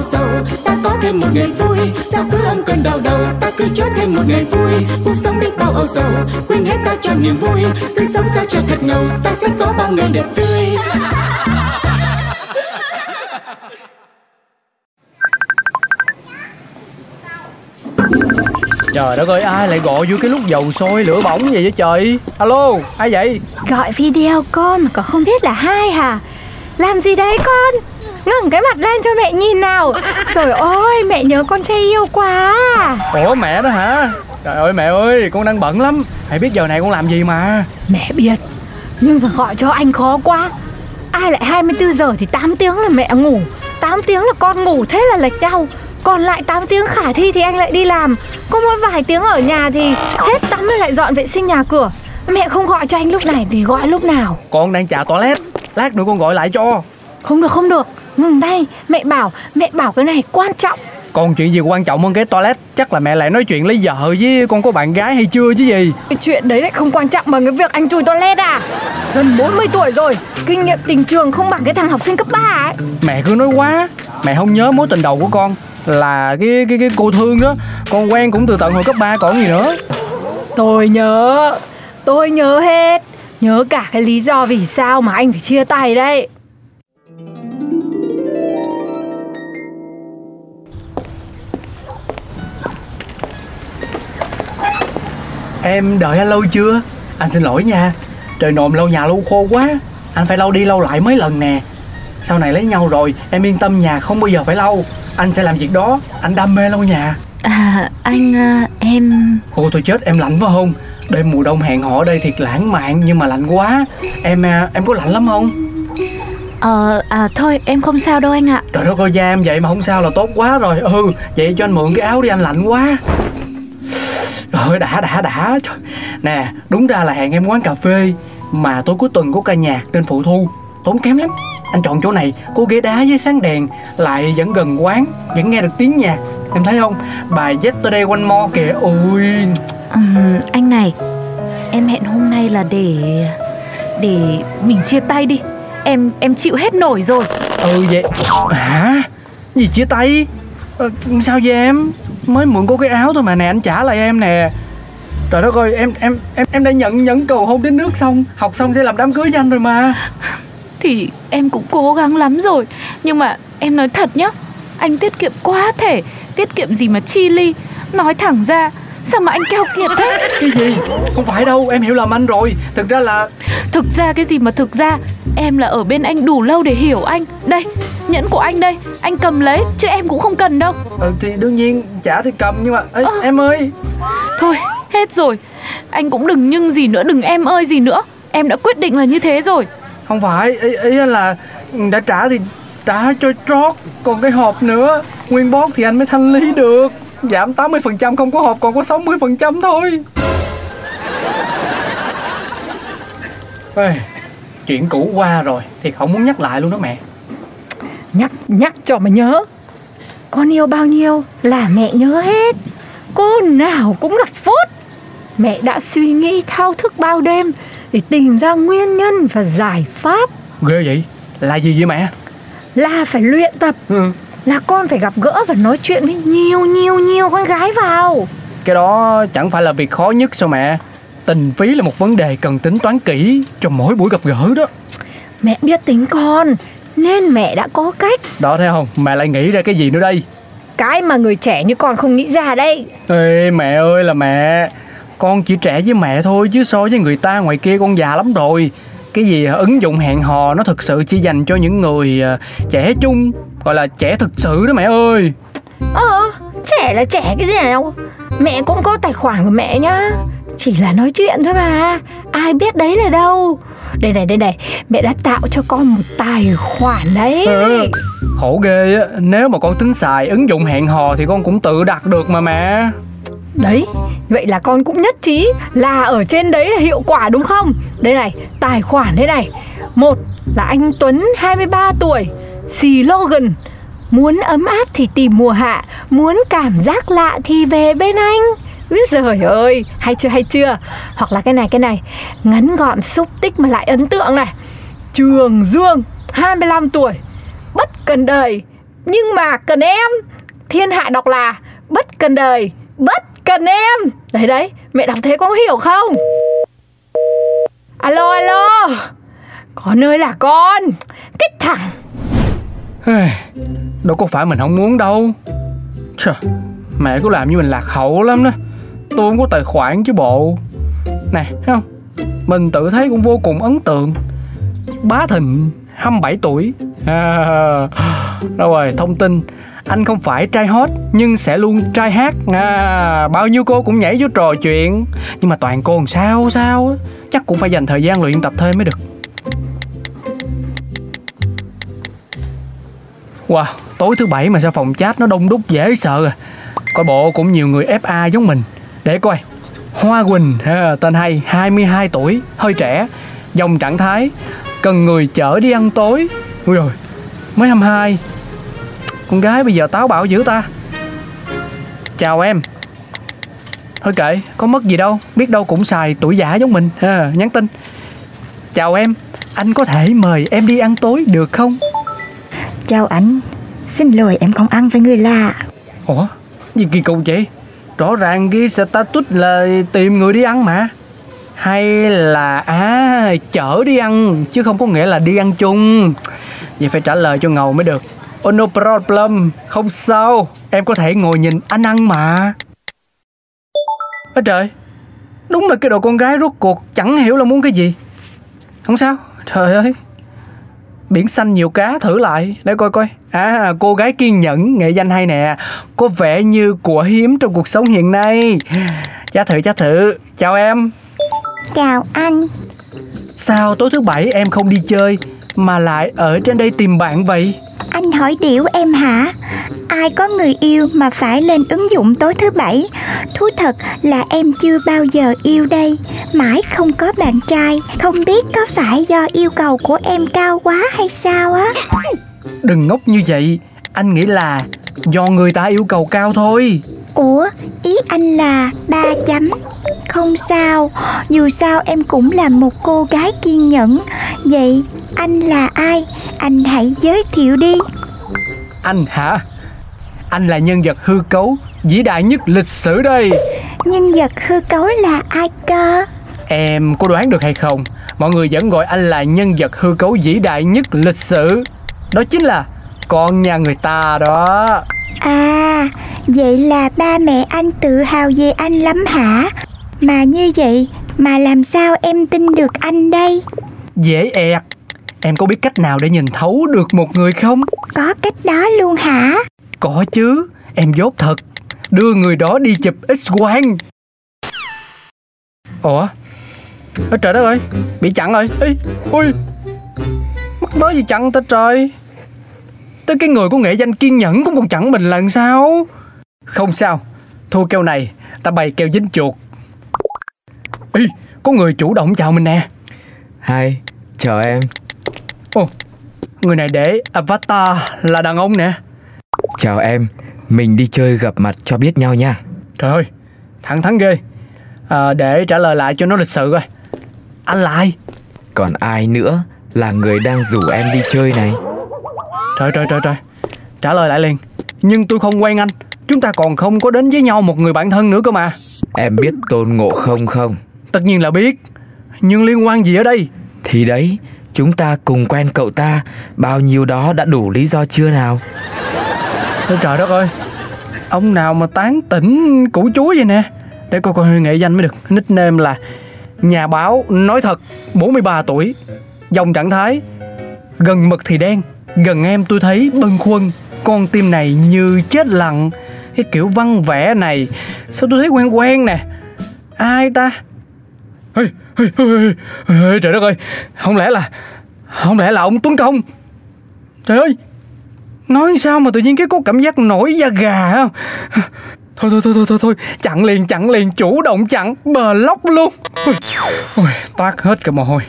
âu sầu ta có thêm một ngày vui sao cứ âm cơn đau đầu? Ta cứ cho thêm một ngày vui cuộc sống đi bao âu sầu. Quên hết ta cho niềm vui cứ sống sao cho thật ngầu. Ta sẽ có bao ngày đẹp tươi. Trời đất ơi ai lại gọi vô cái lúc dầu sôi lửa bỏng vậy vậy trời? Alo ai vậy? Gọi video con mà có không biết là hai hả? Làm gì đấy con ngẩng cái mặt lên cho mẹ nhìn nào. Trời ơi mẹ nhớ con trai yêu quá Ủa mẹ đó hả? Trời ơi mẹ ơi con đang bận lắm. Mẹ biết giờ này con làm gì mà. Mẹ biết Nhưng mà gọi cho anh khó quá. Ai lại 24 giờ thì 8 tiếng là mẹ ngủ. 8 tiếng là con ngủ thế là lệch nhau. Còn lại 8 tiếng khả thi thì anh lại đi làm. Có mỗi vài tiếng ở nhà thì hết tắm rồi lại dọn vệ sinh nhà cửa. Mẹ không gọi cho anh lúc này thì gọi lúc nào? Con đang chà toilet. Lát nữa con gọi lại cho. Không được không được Ngừng tay Mẹ bảo Mẹ bảo cái này quan trọng. Còn chuyện gì quan trọng hơn cái toilet? Chắc là mẹ lại nói chuyện lấy vợ với con có bạn gái hay chưa chứ gì? Cái chuyện đấy lại không quan trọng bằng cái việc anh chui toilet à? Gần 40 tuổi rồi Kinh nghiệm tình trường không bằng cái thằng học sinh cấp 3 ấy. Mẹ cứ nói quá Mẹ không nhớ mối tình đầu của con Là cái cái cái cô thương đó. Con quen cũng từ tận hồi cấp 3 còn gì nữa. Tôi nhớ Tôi nhớ hết. Nhớ cả cái lý do vì sao mà anh phải chia tay đấy Em đợi anh lâu chưa? Anh xin lỗi nha. Trời nồm lau nhà lâu khô quá. Anh phải lau đi lau lại mấy lần nè. Sau này lấy nhau rồi Em yên tâm nhà không bao giờ phải lau. Anh sẽ làm việc đó. Anh đam mê lau nhà. À anh à, em Ôi tôi chết em lạnh phải không? Đêm mùa đông hẹn hò ở đây thiệt lãng mạn Nhưng mà lạnh quá. Em à, em có lạnh lắm không? Ờ à thôi em không sao đâu anh ạ. Trời đất ơi da em vậy mà không sao là tốt quá rồi. Ừ vậy cho anh mượn cái áo đi anh lạnh quá Trời ơi đã đã đã. Trời. Nè đúng ra là hẹn em quán cà phê Mà tối cuối tuần có ca nhạc trên phụ thu. Tốn kém lắm. Anh chọn chỗ này có ghế đá với sáng đèn Lại vẫn gần quán Vẫn nghe được tiếng nhạc. Em thấy không? Bài Yesterday One More kìa. Ôi. Ừm, Anh này Em hẹn hôm nay là để Để mình chia tay đi. Em em chịu hết nổi rồi. Ừ vậy. Hả? Gì chia tay? Ờ, Sao vậy em Mới mượn cô cái áo thôi mà. Nè, anh trả lại em nè. Trời đất ơi, em em em em đã nhận nhận cầu hôn đến nước xong. Học xong sẽ làm đám cưới nhanh anh rồi mà. Thì em cũng cố gắng lắm rồi. Nhưng mà em nói thật nhá, Anh tiết kiệm quá thể, Tiết kiệm gì mà chi ly. Nói thẳng ra Sao mà anh keo kiệt thế? Cái gì? Không phải đâu em hiểu lầm anh rồi. Thực ra là Thực ra cái gì mà thực ra? Em là ở bên anh đủ lâu để hiểu anh. Đây nhẫn của anh đây. Anh cầm lấy chứ em cũng không cần đâu. Ừ, Thì đương nhiên trả thì cầm Nhưng mà ê, Ờ. em ơi! Thôi hết rồi. Anh cũng đừng nhưng gì nữa đừng em ơi gì nữa. Em đã quyết định là như thế rồi. Không phải ý, ý là Đã trả thì trả cho trót Còn cái hộp nữa. Nguyên bót thì anh mới thanh lý được Giảm 80% không có hộp còn có 60% thôi. Ê, Chuyện cũ qua rồi Thì không muốn nhắc lại luôn đó mẹ. Nhắc nhắc cho mà nhớ. Con yêu bao nhiêu là mẹ nhớ hết. Cô nào cũng gặp phốt Mẹ đã suy nghĩ thao thức bao đêm Để tìm ra nguyên nhân và giải pháp. Ghê vậy? Là gì vậy mẹ? Là phải luyện tập. Ừ. Là con phải gặp gỡ và nói chuyện với nhiều nhiều nhiều con gái vào. Cái đó chẳng phải là việc khó nhất sao mẹ. Tình phí là một vấn đề cần tính toán kỹ Cho mỗi buổi gặp gỡ đó. Mẹ biết tính con Nên mẹ đã có cách. Đó thấy không? Mẹ lại nghĩ ra cái gì nữa đây? Cái mà người trẻ như con không nghĩ ra đây. Ê mẹ ơi là mẹ. Con chỉ trẻ với mẹ thôi Chứ so với người ta ngoài kia con già lắm rồi Cái gì ứng dụng hẹn hò Nó thực sự chỉ dành cho những người à, trẻ trung Gọi là trẻ thực sự đó mẹ ơi. Ờ trẻ là trẻ cái gì nào? Mẹ cũng có tài khoản của mẹ nhá. Chỉ là nói chuyện thôi mà. Ai biết đấy là đâu. Đây này đây này. Mẹ đã tạo cho con một tài khoản đấy. Ừ. Khổ ghê á. Nếu mà con tính xài ứng dụng hẹn hò Thì con cũng tự đặt được mà mẹ Đấy, vậy là con cũng nhất trí là ở trên đấy là hiệu quả đúng không? Đây này, tài khoản thế này. Một là anh Tuấn 23 tuổi, xì Logan Muốn ấm áp thì tìm mùa hạ, muốn cảm giác lạ thì về bên anh. Úi giời ơi, hay chưa hay chưa? Hoặc là cái này cái này, ngắn gọn xúc tích mà lại ấn tượng này. Trường Dương, 25 tuổi, bất cần đời, nhưng mà cần em. Thiên hạ đọc là bất cần đời, bất cần em. Đấy đấy, mẹ đọc thế con hiểu không? Alo alo, con ơi là con, cái thằng Đâu có phải mình không muốn đâu. Trời, Mẹ cứ làm như mình lạc hậu lắm đó. Tôi không có tài khoản chứ bộ. Nè thấy không? Mình tự thấy cũng vô cùng ấn tượng. Bá Thịnh 27 tuổi. À, Đâu rồi thông tin. Anh không phải trai hot Nhưng sẽ luôn trai hát. À, Bao nhiêu cô cũng nhảy vô trò chuyện. Nhưng mà toàn cô làm sao sao Chắc cũng phải dành thời gian luyện tập thêm mới được. Wow, tối thứ bảy mà sao phòng chat nó đông đúc dễ sợ à. Coi bộ cũng nhiều người FA giống mình. Để coi. Hoa Quỳnh, tên hay, 22 tuổi, hơi trẻ Dòng trạng thái Cần người chở đi ăn tối. Ui rồi, mới 22 con gái bây giờ táo bạo dữ ta. Chào em. Thôi kệ, có mất gì đâu Biết đâu cũng xài tuổi giả giống mình. Ha, Nhắn tin. Chào em, anh có thể mời em đi ăn tối được không? Chào anh Xin lỗi em không ăn với người lạ. Ủa gì kỳ cục vậy? Rõ ràng ghi status là tìm người đi ăn mà. Hay là À chở đi ăn Chứ không có nghĩa là đi ăn chung. Vậy phải trả lời cho ngầu mới được Oh no problem Không sao. Em có thể ngồi nhìn anh ăn mà. Ơ trời Đúng là cái đồ con gái rốt cuộc Chẳng hiểu là muốn cái gì. Không sao Trời ơi. Biển xanh nhiều cá thử lại Để coi coi. À cô gái kiên nhẫn Nghệ danh hay nè. Có vẻ như của hiếm trong cuộc sống hiện nay. Chá thử chá thử. Chào em. Chào anh. Sao tối thứ bảy em không đi chơi Mà lại ở trên đây tìm bạn vậy Anh hỏi điểu em hả? Ai có người yêu mà phải lên ứng dụng tối thứ bảy? Thú thật là em chưa bao giờ yêu đây. Mãi không có bạn trai. Không biết có phải do yêu cầu của em cao quá hay sao á? Đừng ngốc như vậy. Anh nghĩ là Do người ta yêu cầu cao thôi. Ủa ý anh là ba chấm. Không sao. Dù sao em cũng là một cô gái kiên nhẫn. Vậy anh là ai Anh hãy giới thiệu đi. Anh hả? Anh là nhân vật hư cấu Vĩ đại nhất lịch sử đây. Nhân vật hư cấu là ai cơ? Em có đoán được hay không? Mọi người vẫn gọi anh là nhân vật hư cấu vĩ đại nhất lịch sử. Đó chính là con nhà người ta đó. À Vậy là ba mẹ anh tự hào về anh lắm hả? Mà như vậy Mà làm sao em tin được anh đây? Dễ ẹt Em có biết cách nào để nhìn thấu được một người không? Có cách đó luôn hả? Có chứ Em dốt thật. Đưa người đó đi chụp x-quang Ủa? Ôi trời đất ơi Bị chặn rồi. Ê, Ui Mắc mới gì chặn ta trời. Tới cái người có nghệ danh kiên nhẫn cũng còn chặn mình lần sao? Không sao Thua keo này Ta bày keo dính chuột. Ê Có người chủ động chào mình nè. Hi, chào em. Người này để avatar là đàn ông nè. Chào em, mình đi chơi gặp mặt cho biết nhau nha. Trời ơi Thẳng thắn ghê. À, Để trả lời lại cho nó lịch sự coi. Anh là ai? Còn ai nữa là người đang rủ em đi chơi này? Trời trời trời trời. Trả lời lại liền. Nhưng tôi không quen anh. Chúng ta còn không có đến với nhau một người bạn thân nữa cơ mà. Em biết Tôn Ngộ không không? Tất nhiên là biết. Nhưng liên quan gì ở đây? Thì đấy, chúng ta cùng quen cậu ta, bao nhiêu đó đã đủ lý do chưa nào? Thôi trời đất ơi Ông nào mà tán tỉnh củ chuối vậy nè? Để coi coi nghệ danh mới được. Nickname là Nhà báo nói thật 43 tuổi Dòng trạng thái Gần mực thì đen Gần em tôi thấy bâng khuâng Con tim này như chết lặng. Cái kiểu văn vẽ này Sao tôi thấy quen quen nè? Ai ta? Ê, Trời đất ơi. Không lẽ là Không lẽ là ông Tuấn Công? Trời ơi. Nói sao mà tự nhiên cái có cảm giác nổi da gà không? Thôi thôi thôi thôi thôi thôi. Chặn liền chặn liền. Chủ động chặn. Bờ lóc luôn. Ôi, ôi, Toát hết cả mồ hôi.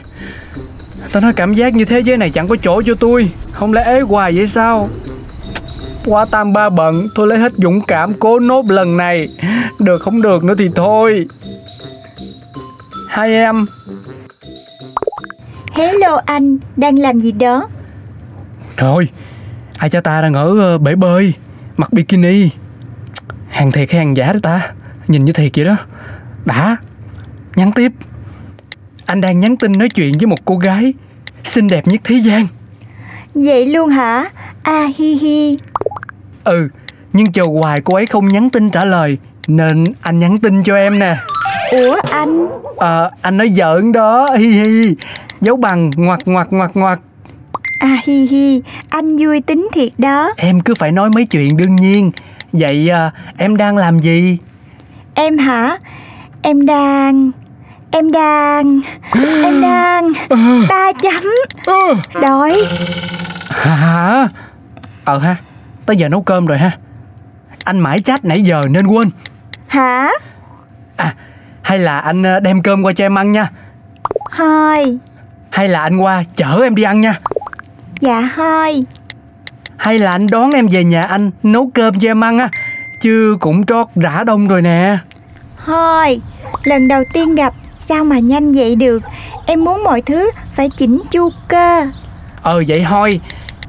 Tao nói cảm giác như thế giới này chẳng có chỗ cho tôi. Không lẽ ế hoài vậy sao? Quá tam ba bận. Tôi lấy hết dũng cảm cố nốt lần này. Được không được nữa thì thôi. Hai em. Hello anh, đang làm gì đó? Rồi Ai cho ta đang ở ờ, bể bơi Mặc bikini? Hàng thiệt hay hàng giả đó ta? Nhìn như thiệt vậy đó. Đã Nhắn tiếp. Anh đang nhắn tin nói chuyện với một cô gái Xinh đẹp nhất thế gian. Vậy luôn hả? À hi hi. Ừ Nhưng chờ hoài cô ấy không nhắn tin trả lời Nên anh nhắn tin cho em nè Ủa anh? Ờ anh nói giỡn đó Hi hi. Dấu bằng ngoặt ngoặt ngoặt ngoặt À hi hi. Anh vui tính thiệt đó. Em cứ phải nói mấy chuyện đương nhiên. Vậy à, em đang làm gì? Em hả? Em đang Em đang Em đang Ba chấm. Đói. Hả? Ờ ha Tới giờ nấu cơm rồi ha. Anh mãi chat nãy giờ nên quên. Hả? Hay là anh à, đem cơm qua cho em ăn nha. Thôi. Hay là anh qua chở em đi ăn nha. Dạ thôi. Hay là anh đón em về nhà anh nấu cơm cho em ăn á Chứ cũng trót rã đông rồi nè. Thôi Lần đầu tiên gặp Sao mà nhanh vậy được? Em muốn mọi thứ phải chỉnh chu cơ. Ờ vậy thôi.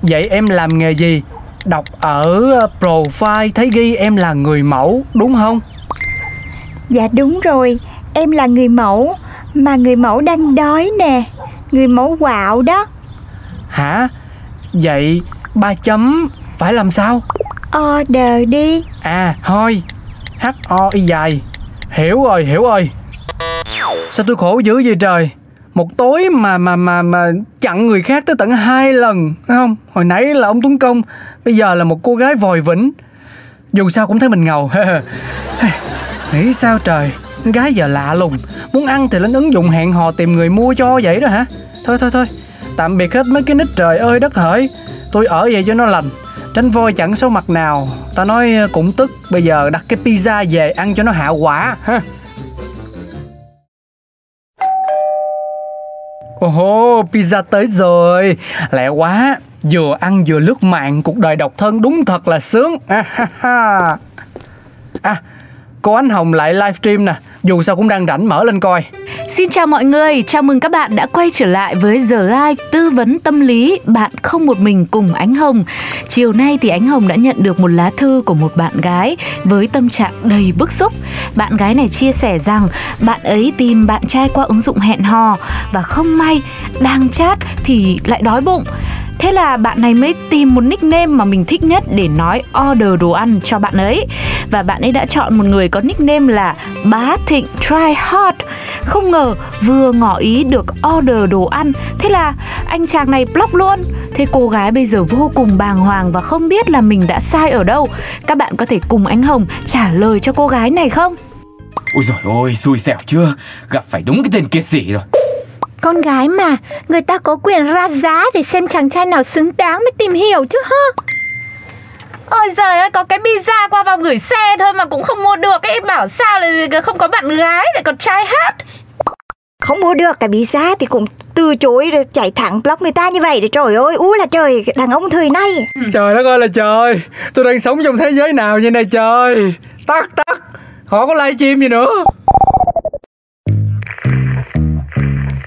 Vậy em làm nghề gì? Đọc ở ờ, profile thấy ghi em là người mẫu đúng không? Dạ đúng rồi Em là người mẫu Mà người mẫu đang đói nè. Người mẫu quạo đó. Hả? Vậy ba chấm phải làm sao? Order đi. À thôi. H O y dài. Hiểu rồi hiểu rồi. Sao tôi khổ dữ vậy trời? Một tối mà mà mà mà chặn người khác tới tận hai lần Thấy không? Hồi nãy là ông Tuấn Công Bây giờ là một cô gái vòi vĩnh. Dù sao cũng thấy mình ngầu. Nghĩ sao trời con Gái giờ lạ lùng. Muốn ăn thì lên ứng dụng hẹn hò tìm người mua cho vậy đó hả? Thôi thôi thôi. Tạm biệt hết mấy cái nít trời ơi đất hỡi. Tôi ở vậy cho nó lành. Tránh voi chẳng số mặt nào. Ta nói ờ, cũng tức. Bây giờ đặt cái pizza về ăn cho nó hạ quả. Ha. Ồ, pizza tới rồi. Lẹ quá. Vừa ăn vừa lướt mạng. Cuộc đời độc thân đúng thật là sướng. À, ha, ha. à cô Ánh Hồng lại livestream nè. Dù sao cũng đang rảnh mở lên coi. Xin chào mọi người, chào mừng các bạn đã quay trở lại với giờ live tư vấn tâm lý. Bạn không một mình cùng Ánh Hồng. Chiều nay thì Ánh Hồng đã nhận được một lá thư của một bạn gái với tâm trạng đầy bức xúc. Bạn gái này chia sẻ rằng bạn ấy tìm bạn trai qua ứng dụng hẹn hò Và không may đang chat thì lại đói bụng. Thế là bạn này mới tìm một nickname mà mình thích nhất để nói order đồ ăn cho bạn ấy. Và bạn ấy đã chọn một người có nickname là Bá Thịnh Try Hard. Không ngờ vừa ngỏ ý được order đồ ăn. Thế là anh chàng này block luôn. Thế cô gái bây giờ vô cùng bàng hoàng và không biết là mình đã sai ở đâu. Các bạn có thể cùng anh Hồng trả lời cho cô gái này không? Ôi rồi ôi, xui xẻo chưa? Gặp phải đúng cái tên kia sĩ rồi. Con gái mà Người ta có quyền ra giá để xem chàng trai nào xứng đáng mới tìm hiểu chứ ha Ôi giời ơi, có cái pizza qua vòng gửi xe thôi mà cũng không mua được ấy. Bảo sao là không có bạn gái lại còn trai hát. Không mua được cái giá thì cũng từ chối rồi chạy thẳng block người ta như vậy để trời ơi ú là trời đàn ông thời nay. Trời đất ơi là trời Tôi đang sống trong thế giới nào vậy này trời. Tắt tắt Họ có livestream gì nữa